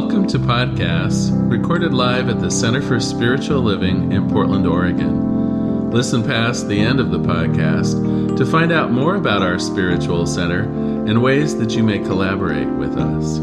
Welcome to podcasts recorded live at the Center for Spiritual Living in Portland, Oregon. Listen past the end of the podcast to find out more about our spiritual center and ways that you may collaborate with us.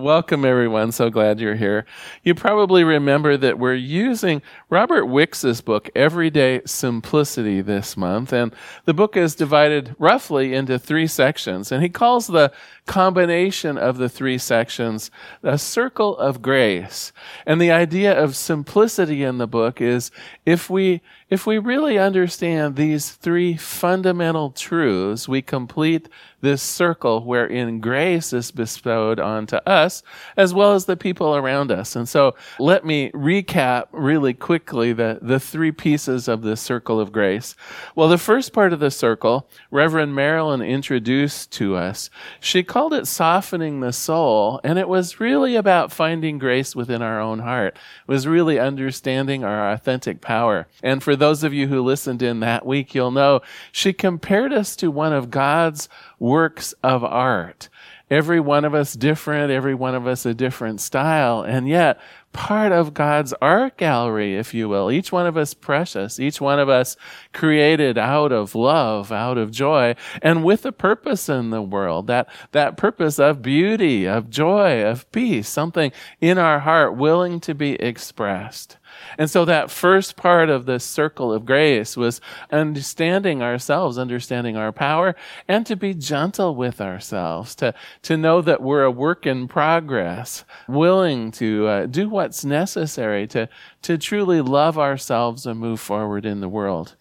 Welcome, everyone. So glad you're here. You probably remember that we're using Robert Wicks's book, Everyday Simplicity, this month. And the book is divided roughly into three sections. And he calls the combination of the three sections a circle of grace. And the idea of simplicity in the book is if we, if we really understand these three fundamental truths, we complete this circle wherein grace is bestowed onto us as well as the people around us. And so let me recap really quickly the, the three pieces of this circle of grace. Well, the first part of the circle, Reverend Marilyn introduced to us. She called it softening the soul, and it was really about finding grace within our own heart. It was really understanding our authentic power. And for those of you who listened in that week, you'll know she compared us to one of God's works of art. Every one of us different, every one of us a different style, and yet part of God's art gallery, if you will. Each one of us precious, each one of us created out of love, out of joy, and with a purpose in the world. That, that purpose of beauty, of joy, of peace, something in our heart willing to be expressed. And so that first part of the circle of grace was understanding ourselves, understanding our power, and to be gentle with ourselves, to, to know that we're a work in progress, willing to uh, do what's necessary to, to truly love ourselves and move forward in the world.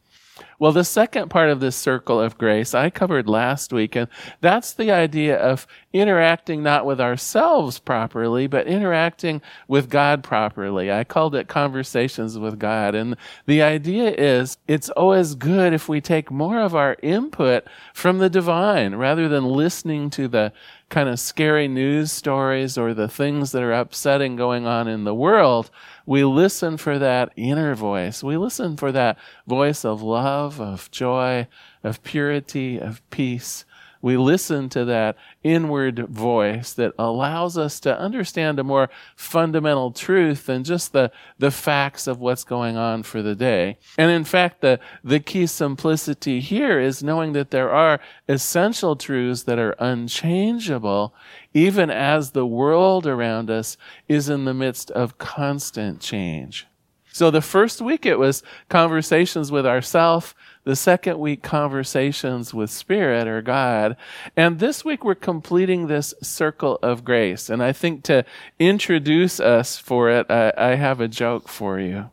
Well, the second part of this circle of grace I covered last week, and that's the idea of interacting not with ourselves properly, but interacting with God properly. I called it conversations with God. And the idea is it's always good if we take more of our input from the divine rather than listening to the kind of scary news stories or the things that are upsetting going on in the world, we listen for that inner voice. We listen for that voice of love, of joy, of purity, of peace we listen to that inward voice that allows us to understand a more fundamental truth than just the, the facts of what's going on for the day. And in fact, the, the key simplicity here is knowing that there are essential truths that are unchangeable, even as the world around us is in the midst of constant change. So the first week it was conversations with ourself. The second week, conversations with Spirit or God. And this week, we're completing this circle of grace. And I think to introduce us for it, I, I have a joke for you.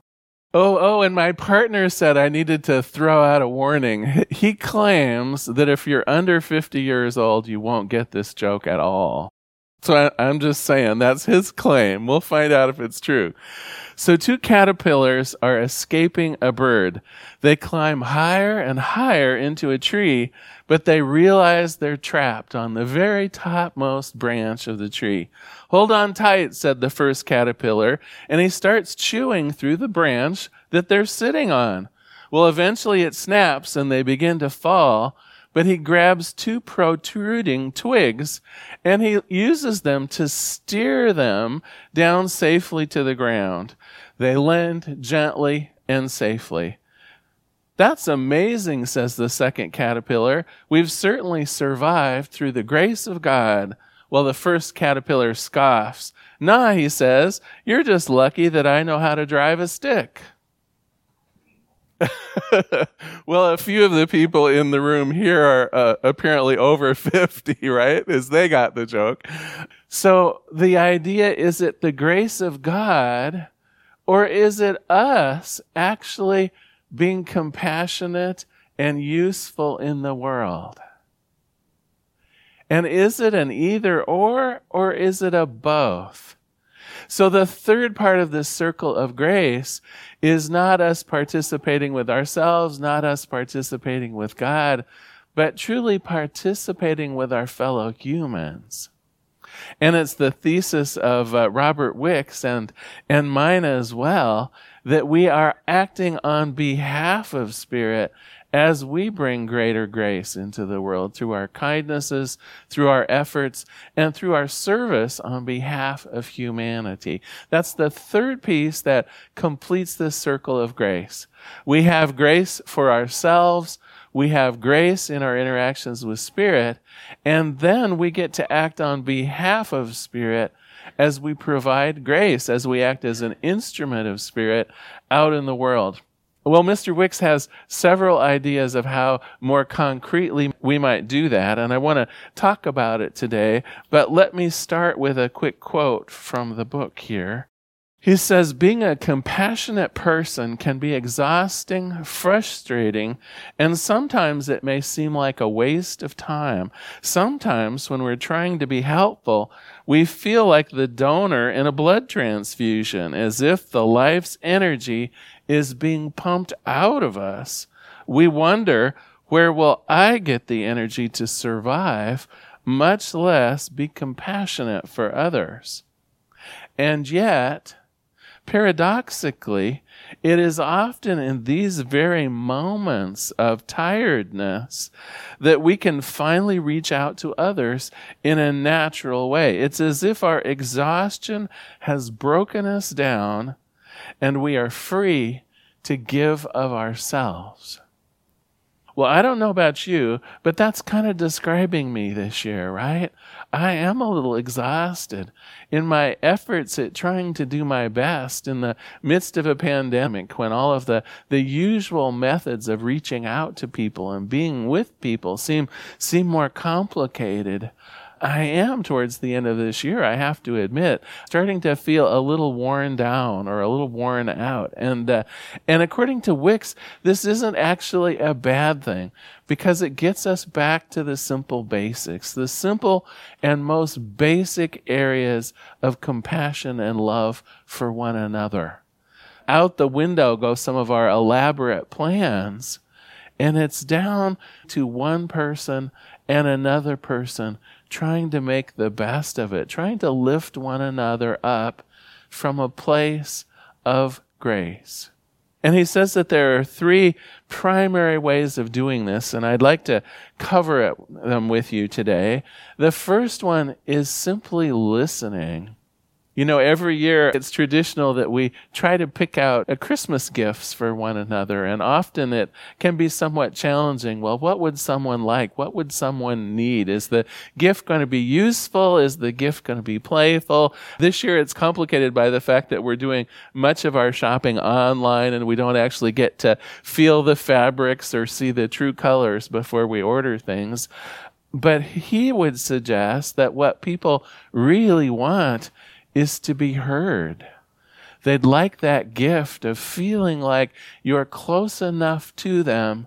Oh, oh, and my partner said I needed to throw out a warning. He claims that if you're under 50 years old, you won't get this joke at all. So I, am just saying that's his claim. We'll find out if it's true. So two caterpillars are escaping a bird. They climb higher and higher into a tree, but they realize they're trapped on the very topmost branch of the tree. Hold on tight, said the first caterpillar, and he starts chewing through the branch that they're sitting on. Well, eventually it snaps and they begin to fall, but he grabs two protruding twigs and he uses them to steer them down safely to the ground. They land gently and safely. That's amazing, says the second caterpillar. We've certainly survived through the grace of God. Well, the first caterpillar scoffs. Nah, he says, you're just lucky that I know how to drive a stick. well, a few of the people in the room here are uh, apparently over 50, right? As they got the joke. So the idea is it the grace of God or is it us actually being compassionate and useful in the world? And is it an either or or is it a both? So the third part of this circle of grace is not us participating with ourselves, not us participating with God, but truly participating with our fellow humans. And it's the thesis of uh, Robert Wicks and, and mine as well that we are acting on behalf of Spirit as we bring greater grace into the world through our kindnesses, through our efforts, and through our service on behalf of humanity. That's the third piece that completes this circle of grace. We have grace for ourselves. We have grace in our interactions with Spirit. And then we get to act on behalf of Spirit as we provide grace, as we act as an instrument of Spirit out in the world. Well, Mr. Wicks has several ideas of how more concretely we might do that, and I want to talk about it today. But let me start with a quick quote from the book here. He says, being a compassionate person can be exhausting, frustrating, and sometimes it may seem like a waste of time. Sometimes when we're trying to be helpful, we feel like the donor in a blood transfusion, as if the life's energy is being pumped out of us. We wonder, where will I get the energy to survive, much less be compassionate for others? And yet, Paradoxically, it is often in these very moments of tiredness that we can finally reach out to others in a natural way. It's as if our exhaustion has broken us down and we are free to give of ourselves. Well, I don't know about you, but that's kind of describing me this year, right? I am a little exhausted in my efforts at trying to do my best in the midst of a pandemic when all of the, the usual methods of reaching out to people and being with people seem, seem more complicated. I am towards the end of this year, I have to admit, starting to feel a little worn down or a little worn out. And, uh, and according to Wicks, this isn't actually a bad thing because it gets us back to the simple basics, the simple and most basic areas of compassion and love for one another. Out the window go some of our elaborate plans, and it's down to one person and another person trying to make the best of it, trying to lift one another up from a place of grace. And he says that there are three primary ways of doing this, and I'd like to cover it, them with you today. The first one is simply listening. You know, every year it's traditional that we try to pick out a Christmas gifts for one another, and often it can be somewhat challenging. Well, what would someone like? What would someone need? Is the gift going to be useful? Is the gift going to be playful? This year it's complicated by the fact that we're doing much of our shopping online and we don't actually get to feel the fabrics or see the true colors before we order things. But he would suggest that what people really want is to be heard. They'd like that gift of feeling like you're close enough to them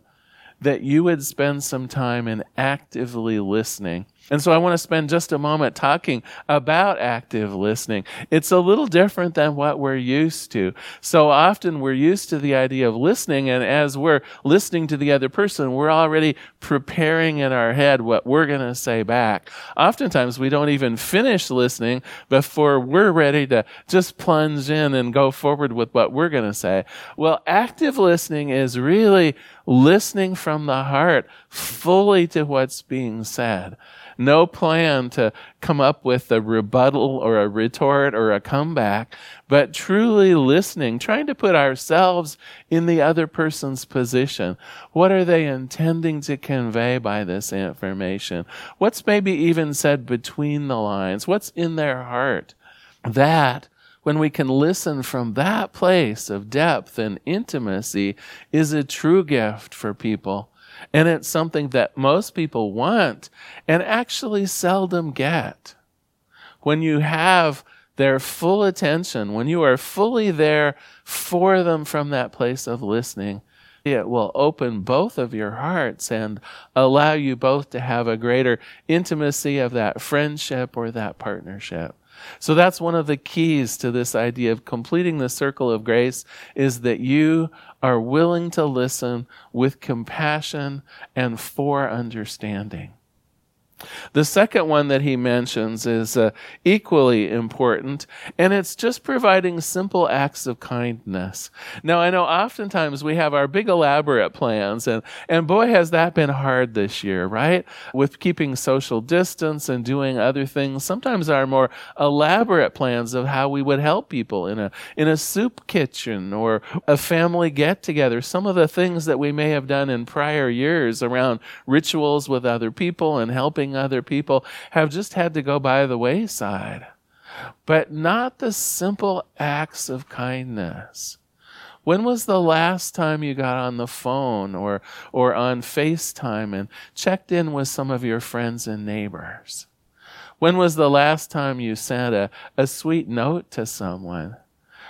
that you would spend some time in actively listening and so I want to spend just a moment talking about active listening. It's a little different than what we're used to. So often we're used to the idea of listening, and as we're listening to the other person, we're already preparing in our head what we're going to say back. Oftentimes we don't even finish listening before we're ready to just plunge in and go forward with what we're going to say. Well, active listening is really listening from the heart fully to what's being said no plan to come up with a rebuttal or a retort or a comeback, but truly listening, trying to put ourselves in the other person's position. What are they intending to convey by this information? What's maybe even said between the lines? What's in their heart? That when we can listen from that place of depth and intimacy is a true gift for people and it's something that most people want and actually seldom get. When you have their full attention, when you are fully there for them from that place of listening, it will open both of your hearts and allow you both to have a greater intimacy of that friendship or that partnership. So that's one of the keys to this idea of completing the circle of grace is that you are willing to listen with compassion and for understanding. The second one that he mentions is uh, equally important, and it's just providing simple acts of kindness. Now, I know oftentimes we have our big elaborate plans, and, and boy, has that been hard this year, right? With keeping social distance and doing other things. Sometimes our more elaborate plans of how we would help people in a, in a soup kitchen or a family get together, some of the things that we may have done in prior years around rituals with other people and helping helping other people have just had to go by the wayside. But not the simple acts of kindness. When was the last time you got on the phone or, or on FaceTime and checked in with some of your friends and neighbors? When was the last time you sent a, a sweet note to someone?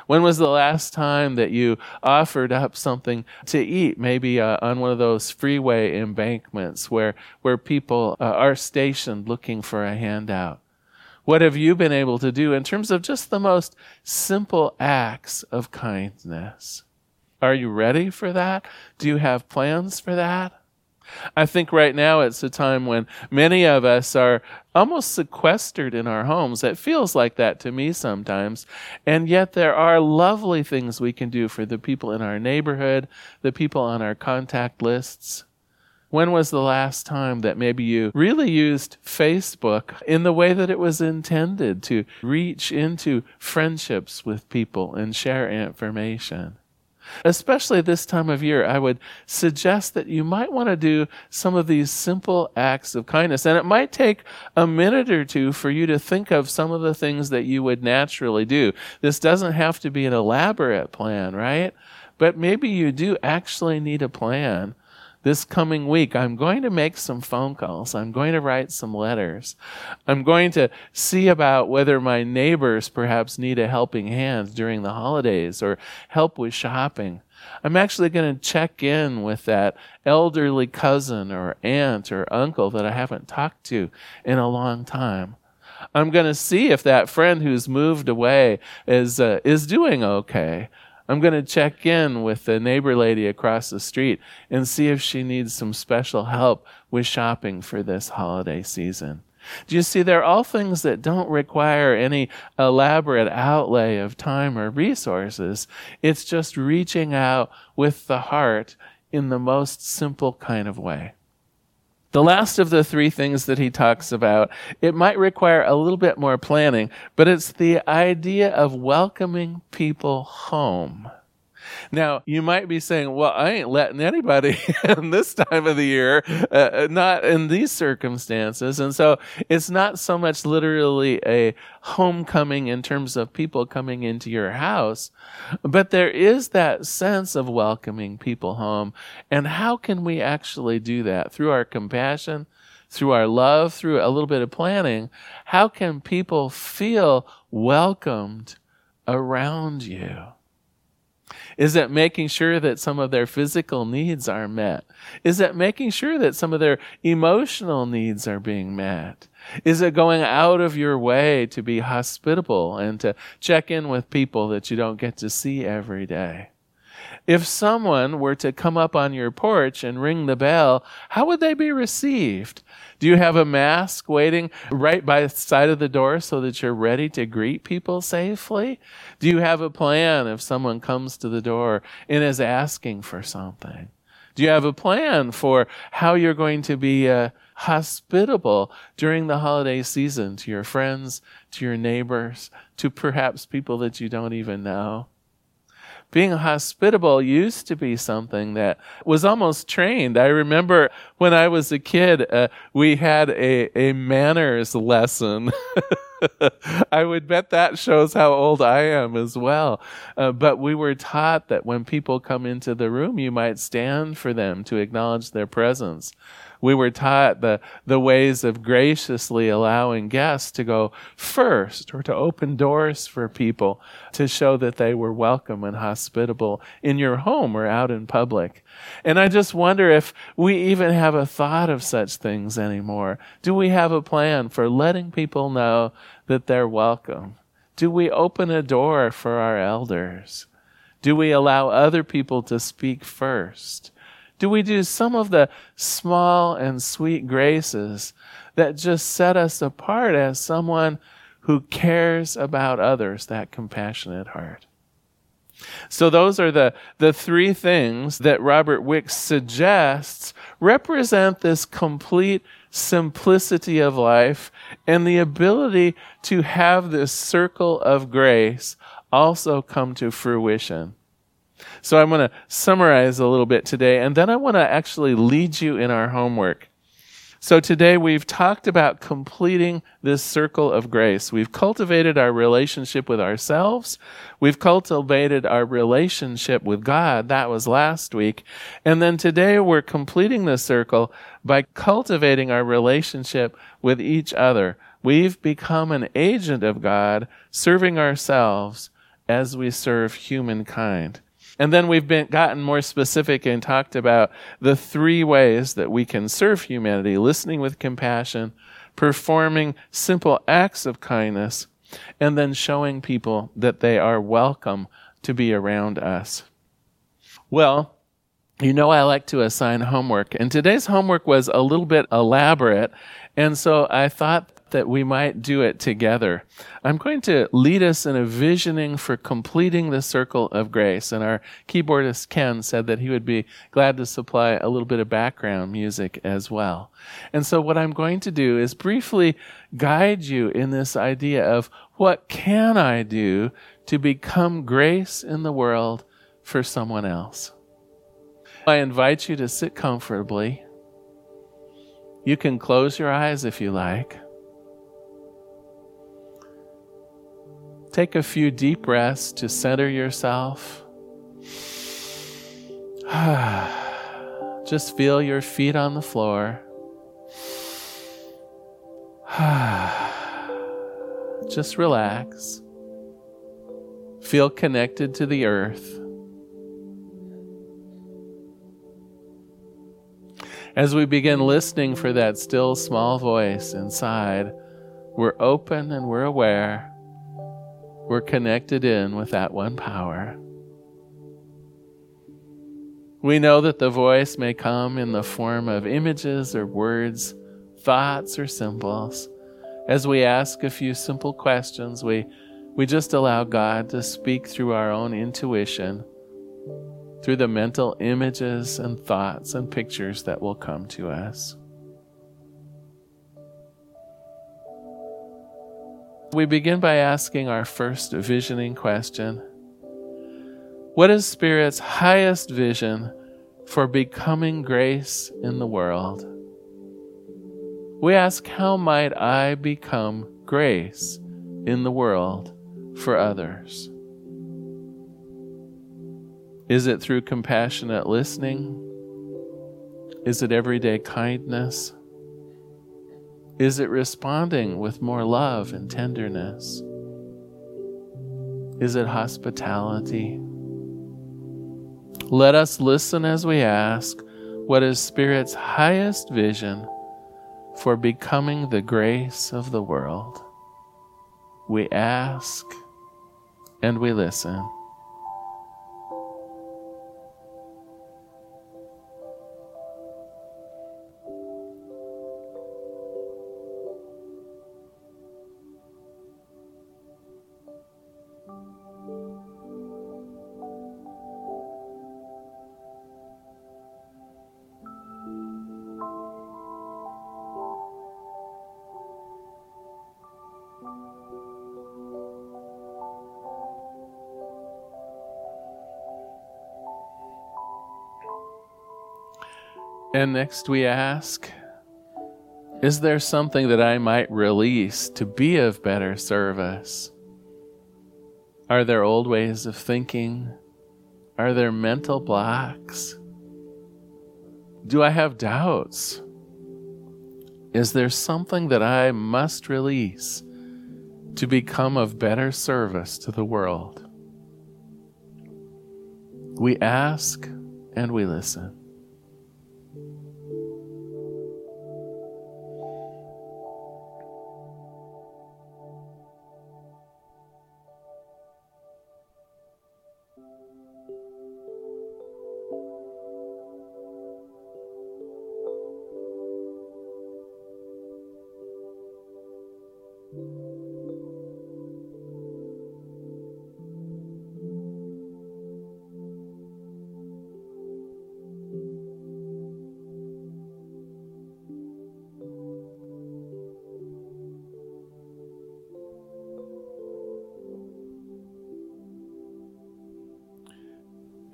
When was the last time that you offered up something to eat, maybe uh, on one of those freeway embankments where, where people uh, are stationed looking for a handout? What have you been able to do in terms of just the most simple acts of kindness? Are you ready for that? Do you have plans for that? I think right now it's a time when many of us are almost sequestered in our homes. It feels like that to me sometimes. And yet there are lovely things we can do for the people in our neighborhood, the people on our contact lists. When was the last time that maybe you really used Facebook in the way that it was intended to reach into friendships with people and share information? Especially this time of year, I would suggest that you might want to do some of these simple acts of kindness. And it might take a minute or two for you to think of some of the things that you would naturally do. This doesn't have to be an elaborate plan, right? But maybe you do actually need a plan this coming week, I'm going to make some phone calls. I'm going to write some letters. I'm going to see about whether my neighbors perhaps need a helping hand during the holidays or help with shopping. I'm actually going to check in with that elderly cousin or aunt or uncle that I haven't talked to in a long time. I'm going to see if that friend who's moved away is uh, is doing okay. I'm going to check in with the neighbor lady across the street and see if she needs some special help with shopping for this holiday season. Do you see, they're all things that don't require any elaborate outlay of time or resources. It's just reaching out with the heart in the most simple kind of way. The last of the three things that he talks about, it might require a little bit more planning, but it's the idea of welcoming people home. Now, you might be saying, well, I ain't letting anybody in this time of the year, uh, uh, not in these circumstances. And so it's not so much literally a homecoming in terms of people coming into your house, but there is that sense of welcoming people home. And how can we actually do that? Through our compassion, through our love, through a little bit of planning. How can people feel welcomed around you? Is it making sure that some of their physical needs are met? Is it making sure that some of their emotional needs are being met? Is it going out of your way to be hospitable and to check in with people that you don't get to see every day? If someone were to come up on your porch and ring the bell, how would they be received? Do you have a mask waiting right by the side of the door so that you're ready to greet people safely? Do you have a plan if someone comes to the door and is asking for something? Do you have a plan for how you're going to be uh, hospitable during the holiday season to your friends, to your neighbors, to perhaps people that you don't even know? Being hospitable used to be something that was almost trained. I remember when I was a kid, uh, we had a, a manners lesson. I would bet that shows how old I am as well. Uh, but we were taught that when people come into the room, you might stand for them to acknowledge their presence we were taught the, the ways of graciously allowing guests to go first or to open doors for people to show that they were welcome and hospitable in your home or out in public. And I just wonder if we even have a thought of such things anymore. Do we have a plan for letting people know that they're welcome? Do we open a door for our elders? Do we allow other people to speak first? Do we do some of the small and sweet graces that just set us apart as someone who cares about others, that compassionate heart? So those are the, the three things that Robert Wicks suggests represent this complete simplicity of life and the ability to have this circle of grace also come to fruition. So I'm going to summarize a little bit today, and then I want to actually lead you in our homework. So today we've talked about completing this circle of grace. We've cultivated our relationship with ourselves. We've cultivated our relationship with God. That was last week. And then today we're completing the circle by cultivating our relationship with each other. We've become an agent of God, serving ourselves as we serve humankind. And then we've been gotten more specific and talked about the three ways that we can serve humanity listening with compassion, performing simple acts of kindness, and then showing people that they are welcome to be around us. Well, you know, I like to assign homework, and today's homework was a little bit elaborate, and so I thought that we might do it together. I'm going to lead us in a visioning for completing the circle of grace. And our keyboardist Ken said that he would be glad to supply a little bit of background music as well. And so what I'm going to do is briefly guide you in this idea of what can I do to become grace in the world for someone else. I invite you to sit comfortably. You can close your eyes if you like. Take a few deep breaths to center yourself. Just feel your feet on the floor. Just relax. Feel connected to the earth. As we begin listening for that still small voice inside, we're open and we're aware we're connected in with that one power. We know that the voice may come in the form of images or words, thoughts or symbols. As we ask a few simple questions, we, we just allow God to speak through our own intuition, through the mental images and thoughts and pictures that will come to us. We begin by asking our first visioning question What is Spirit's highest vision for becoming grace in the world? We ask, How might I become grace in the world for others? Is it through compassionate listening? Is it everyday kindness? Is it responding with more love and tenderness? Is it hospitality? Let us listen as we ask what is Spirit's highest vision for becoming the grace of the world. We ask and we listen. And next we ask, is there something that I might release to be of better service? Are there old ways of thinking? Are there mental blocks? Do I have doubts? Is there something that I must release to become of better service to the world? We ask and we listen.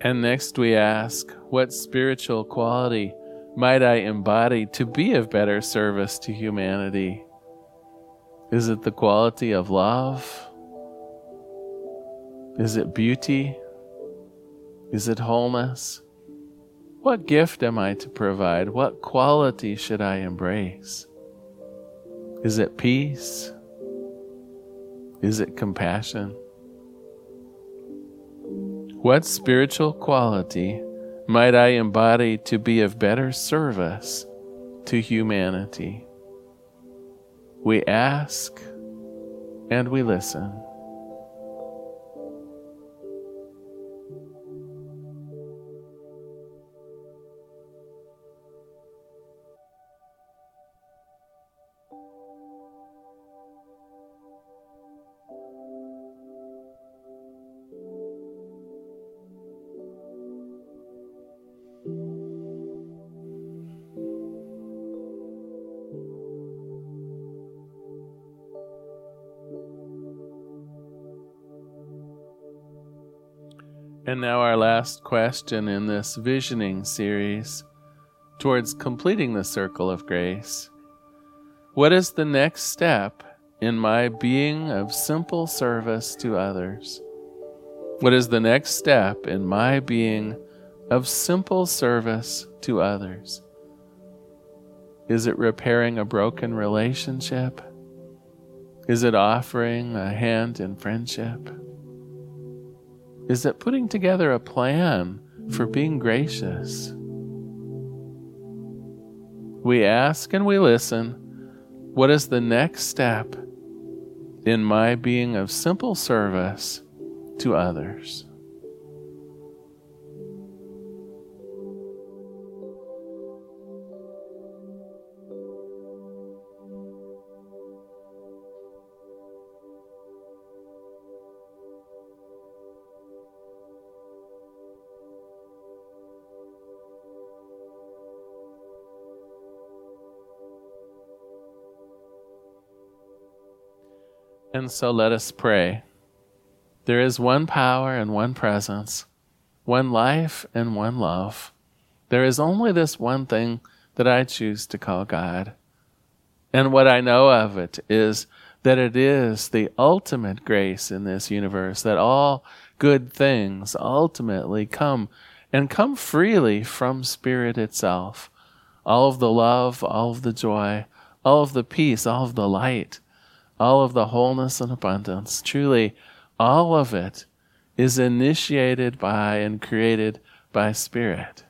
And next we ask, what spiritual quality might I embody to be of better service to humanity? Is it the quality of love? Is it beauty? Is it wholeness? What gift am I to provide? What quality should I embrace? Is it peace? Is it compassion? What spiritual quality might I embody to be of better service to humanity? We ask and we listen. And now, our last question in this visioning series towards completing the circle of grace. What is the next step in my being of simple service to others? What is the next step in my being of simple service to others? Is it repairing a broken relationship? Is it offering a hand in friendship? Is that putting together a plan for being gracious. We ask and we listen what is the next step in my being of simple service to others? So let us pray. There is one power and one presence, one life and one love. There is only this one thing that I choose to call God. And what I know of it is that it is the ultimate grace in this universe, that all good things ultimately come and come freely from Spirit itself. All of the love, all of the joy, all of the peace, all of the light all of the wholeness and abundance. Truly, all of it is initiated by and created by Spirit.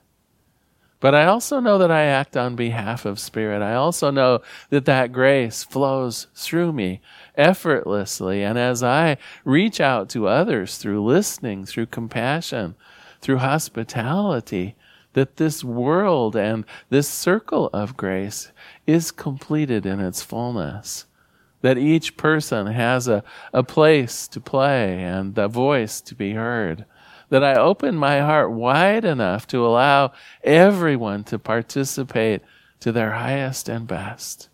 But I also know that I act on behalf of Spirit. I also know that that grace flows through me effortlessly. And as I reach out to others through listening, through compassion, through hospitality, that this world and this circle of grace is completed in its fullness that each person has a, a place to play and a voice to be heard. That I open my heart wide enough to allow everyone to participate to their highest and best.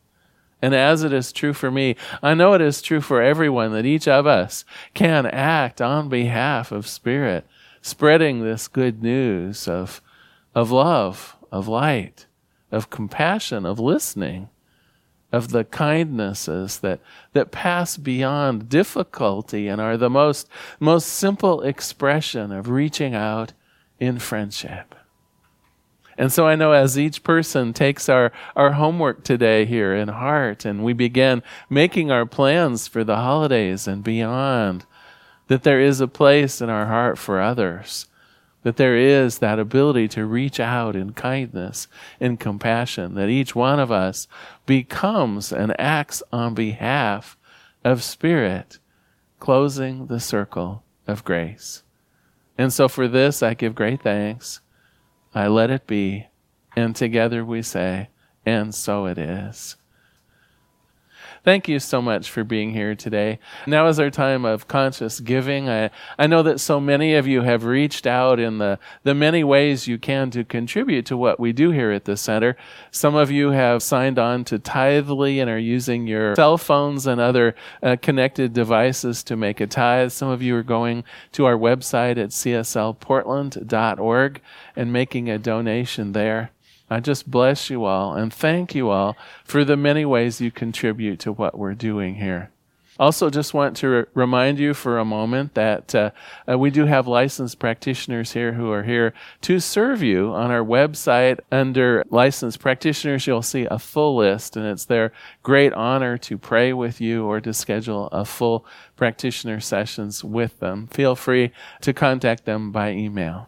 And as it is true for me, I know it is true for everyone that each of us can act on behalf of Spirit, spreading this good news of, of love, of light, of compassion, of listening of the kindnesses that, that pass beyond difficulty and are the most, most simple expression of reaching out in friendship. And so I know as each person takes our, our homework today here in heart and we begin making our plans for the holidays and beyond, that there is a place in our heart for others that there is that ability to reach out in kindness and compassion, that each one of us becomes and acts on behalf of Spirit, closing the circle of grace. And so for this, I give great thanks. I let it be. And together we say, and so it is. Thank you so much for being here today. Now is our time of conscious giving. I, I know that so many of you have reached out in the, the many ways you can to contribute to what we do here at the center. Some of you have signed on to Tithely and are using your cell phones and other uh, connected devices to make a tithe. Some of you are going to our website at cslportland.org and making a donation there. I just bless you all and thank you all for the many ways you contribute to what we're doing here. Also, just want to re- remind you for a moment that uh, uh, we do have licensed practitioners here who are here to serve you on our website. Under licensed practitioners, you'll see a full list, and it's their great honor to pray with you or to schedule a full practitioner sessions with them. Feel free to contact them by email.